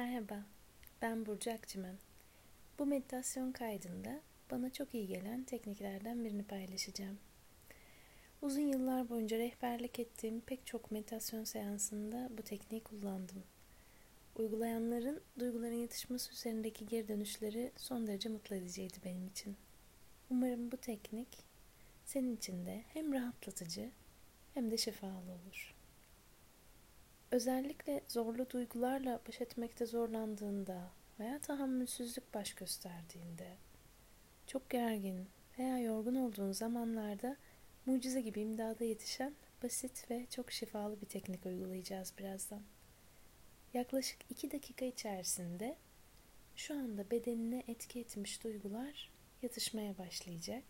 Merhaba, ben Burcu Akçımen. Bu meditasyon kaydında bana çok iyi gelen tekniklerden birini paylaşacağım. Uzun yıllar boyunca rehberlik ettiğim pek çok meditasyon seansında bu tekniği kullandım. Uygulayanların duyguların yatışması üzerindeki geri dönüşleri son derece mutlu ediciydi benim için. Umarım bu teknik senin için de hem rahatlatıcı hem de şifalı olur. Özellikle zorlu duygularla baş etmekte zorlandığında veya tahammülsüzlük baş gösterdiğinde, çok gergin veya yorgun olduğun zamanlarda mucize gibi imdada yetişen basit ve çok şifalı bir teknik uygulayacağız birazdan. Yaklaşık 2 dakika içerisinde şu anda bedenine etki etmiş duygular yatışmaya başlayacak.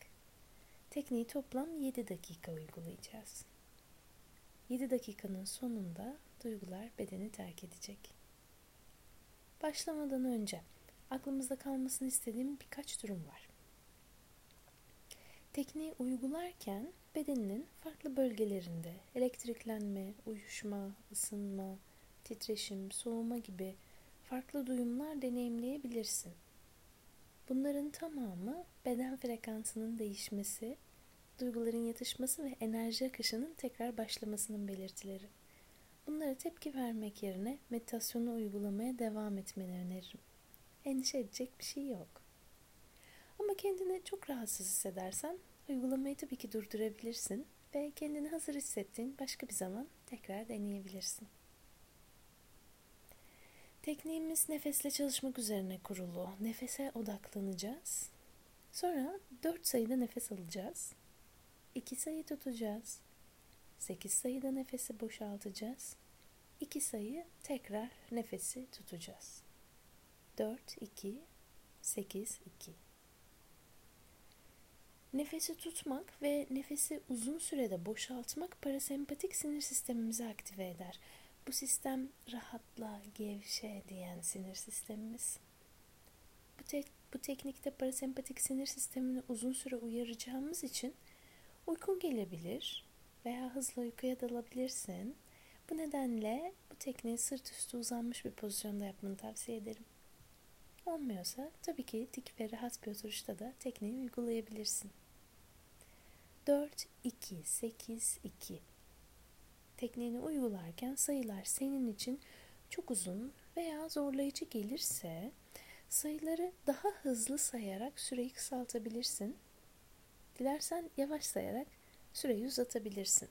Tekniği toplam 7 dakika uygulayacağız. 7 dakikanın sonunda duygular bedeni terk edecek. Başlamadan önce aklımızda kalmasını istediğim birkaç durum var. Tekniği uygularken bedeninin farklı bölgelerinde elektriklenme, uyuşma, ısınma, titreşim, soğuma gibi farklı duyumlar deneyimleyebilirsin. Bunların tamamı beden frekansının değişmesi, duyguların yatışması ve enerji akışının tekrar başlamasının belirtileri. Bunlara tepki vermek yerine meditasyonu uygulamaya devam etmeni öneririm. Endişe edecek bir şey yok. Ama kendini çok rahatsız hissedersen uygulamayı tabii ki durdurabilirsin ve kendini hazır hissettiğin başka bir zaman tekrar deneyebilirsin. Tekniğimiz nefesle çalışmak üzerine kurulu. Nefese odaklanacağız. Sonra 4 sayıda nefes alacağız. 2 sayı tutacağız. 8 sayıda nefesi boşaltacağız. 2 sayı tekrar nefesi tutacağız. 4 2 8 2 Nefesi tutmak ve nefesi uzun sürede boşaltmak parasempatik sinir sistemimizi aktive eder. Bu sistem rahatla, gevşe diyen sinir sistemimiz. Bu, te- bu teknikte parasempatik sinir sistemini uzun süre uyaracağımız için uykun gelebilir veya hızlı uykuya dalabilirsin. Bu nedenle bu tekniği sırt üstü uzanmış bir pozisyonda yapmanı tavsiye ederim. Olmuyorsa tabii ki dik ve rahat bir oturuşta da tekniği uygulayabilirsin. 4, 2, 8, 2 Tekniğini uygularken sayılar senin için çok uzun veya zorlayıcı gelirse sayıları daha hızlı sayarak süreyi kısaltabilirsin. Dilersen yavaş sayarak süreyi uzatabilirsin.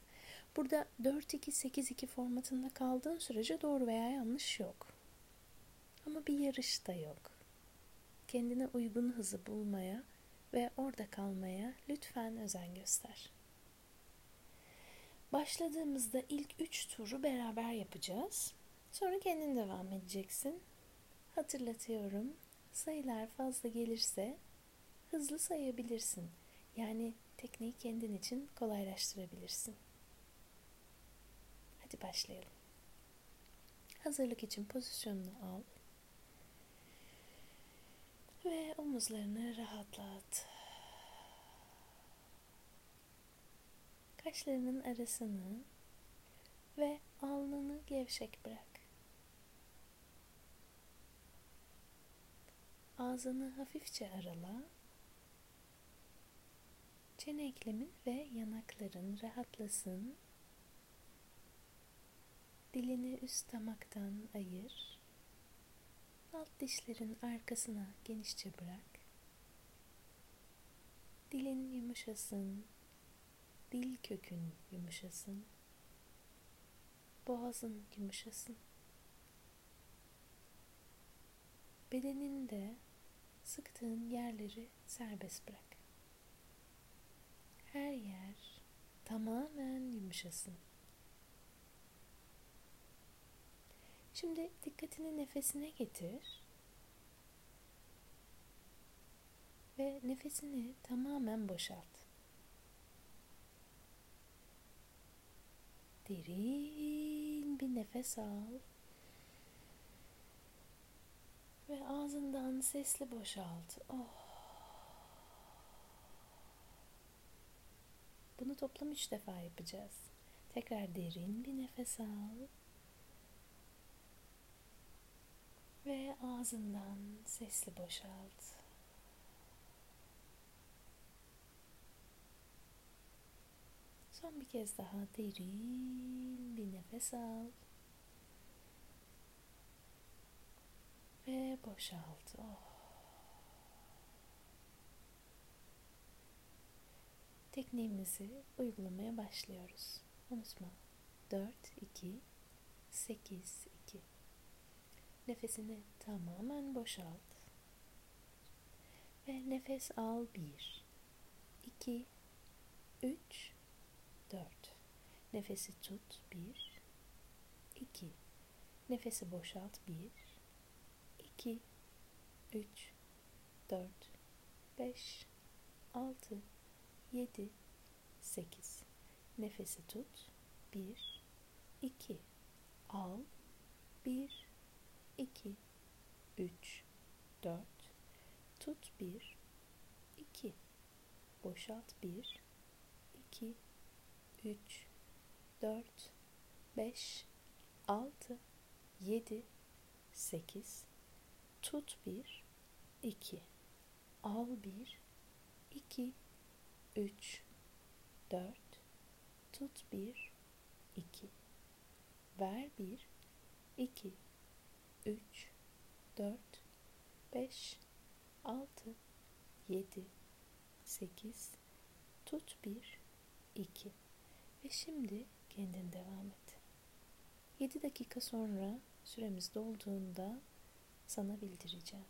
Burada 4-2-8-2 formatında kaldığın sürece doğru veya yanlış yok. Ama bir yarış da yok. Kendine uygun hızı bulmaya ve orada kalmaya lütfen özen göster. Başladığımızda ilk üç turu beraber yapacağız. Sonra kendin devam edeceksin. Hatırlatıyorum. Sayılar fazla gelirse hızlı sayabilirsin. Yani tekniği kendin için kolaylaştırabilirsin. Hadi başlayalım. Hazırlık için pozisyonunu al. Ve omuzlarını rahatlat. Kaşlarının arasını ve alnını gevşek bırak. Ağzını hafifçe arala. Çene eklemin ve yanakların rahatlasın. Dilini üst damaktan ayır. Alt dişlerin arkasına genişçe bırak. Dilin yumuşasın. Dil kökün yumuşasın. Boğazın yumuşasın. Bedeninde sıktığın yerleri serbest bırak. Her yer tamamen yumuşasın. Şimdi dikkatini nefesine getir. Ve nefesini tamamen boşalt. Derin bir nefes al. Ve ağzından sesli boşalt. Oh. Bunu toplam üç defa yapacağız. Tekrar derin bir nefes al. Ve ağzından sesli boşalt. Son bir kez daha derin bir nefes al. Ve boşalt. Oh. Tekniğimizi uygulamaya başlıyoruz. Unutma. 4, 2, 8, 2. Nefesini tamamen boşalt. Ve nefes al 1, 2, 3, 4. Nefesi tut 1, 2. Nefesi boşalt 1, 2, 3, 4, 5, 6, 7, 8. Nefesi tut. 1, 2. Al. 1, 2, 3, 4. Tut 1, 2. Boşalt 1, 2, 3, 4, 5, 6, 7, 8. Tut 1, 2. Al 1, 2, 3, 4. Tut 1, 2. Ver 1, 2, 3, 4, 5, 6, 7, 8. Tut 1, 2. Ve şimdi kendin devam et. 7 dakika sonra süremiz dolduğunda sana bildireceğim.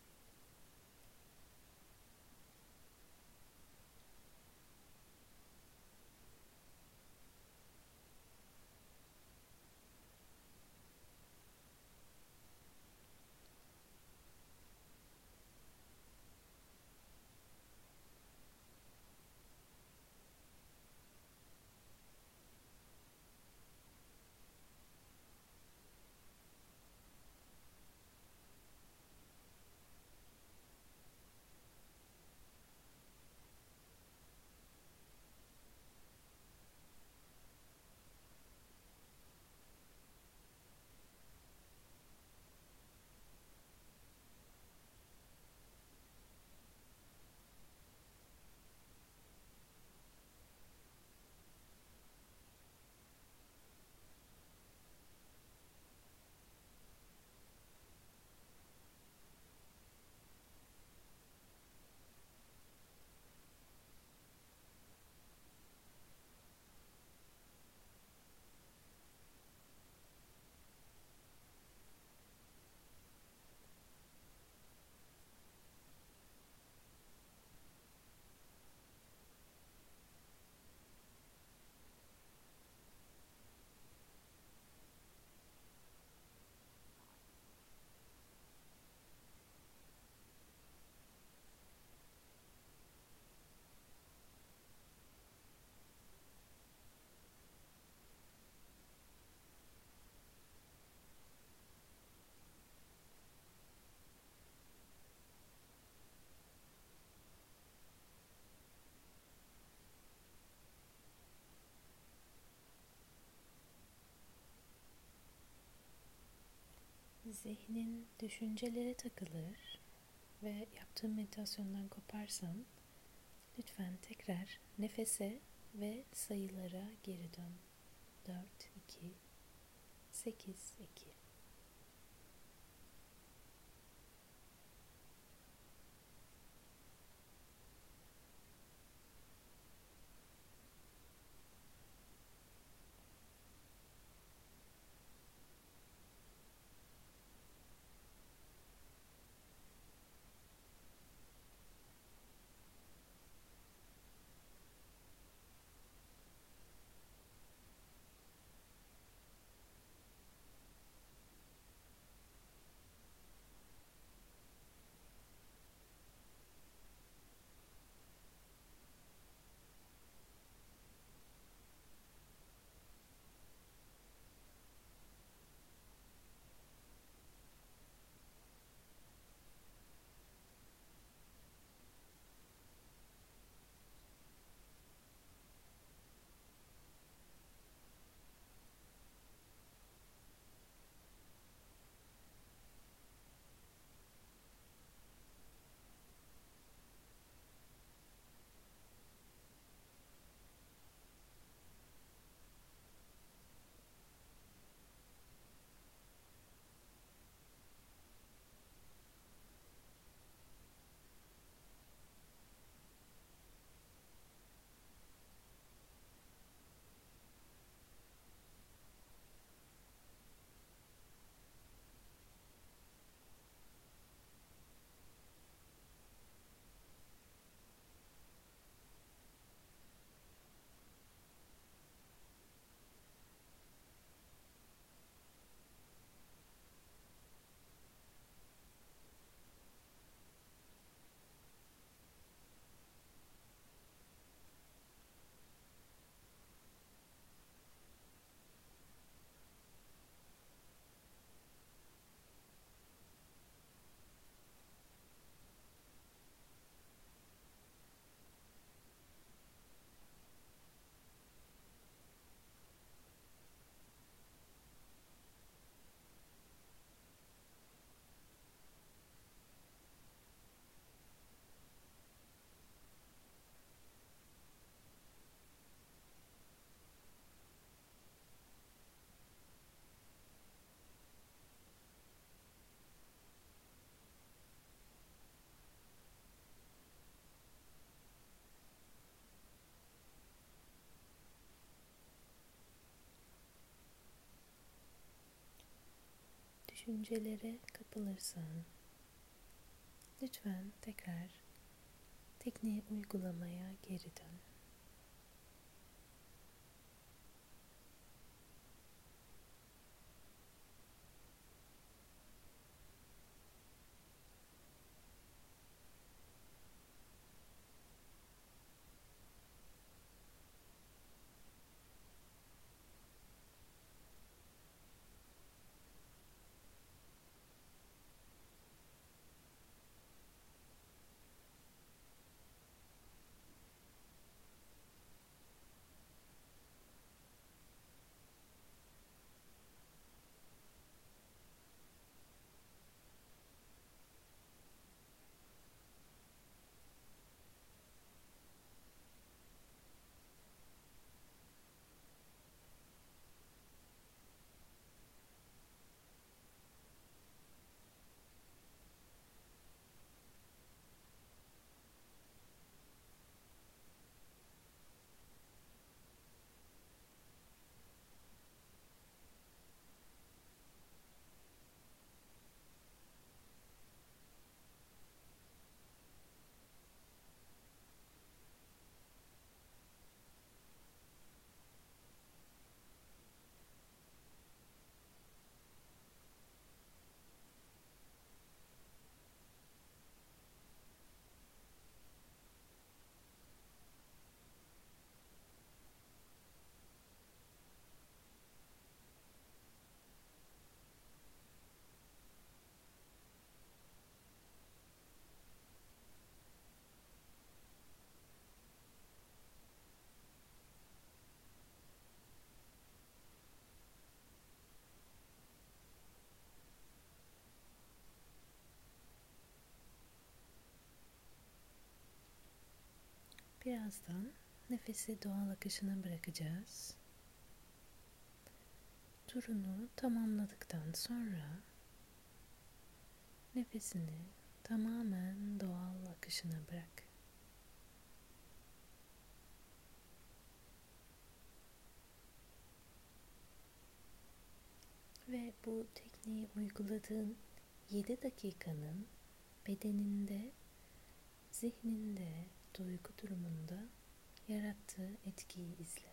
Zihnin düşüncelere takılır ve yaptığın meditasyondan koparsan lütfen tekrar nefese ve sayılara geri dön. 4, 2, 8, 2. düşüncelere kapılırsan lütfen tekrar tekniği uygulamaya geri dön. Birazdan nefesi doğal akışına bırakacağız. Turunu tamamladıktan sonra nefesini tamamen doğal akışına bırak. Ve bu tekniği uyguladığın 7 dakikanın bedeninde, zihninde, duygu durumunda yarattığı etkiyi izle.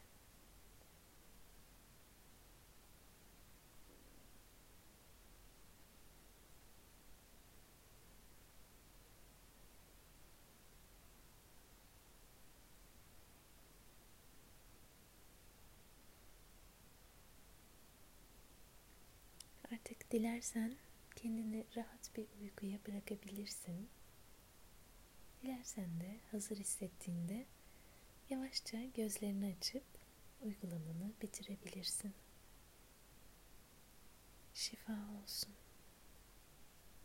Artık dilersen kendini rahat bir uykuya bırakabilirsin. Dilersen de hazır hissettiğinde yavaşça gözlerini açıp uygulamanı bitirebilirsin. Şifa olsun.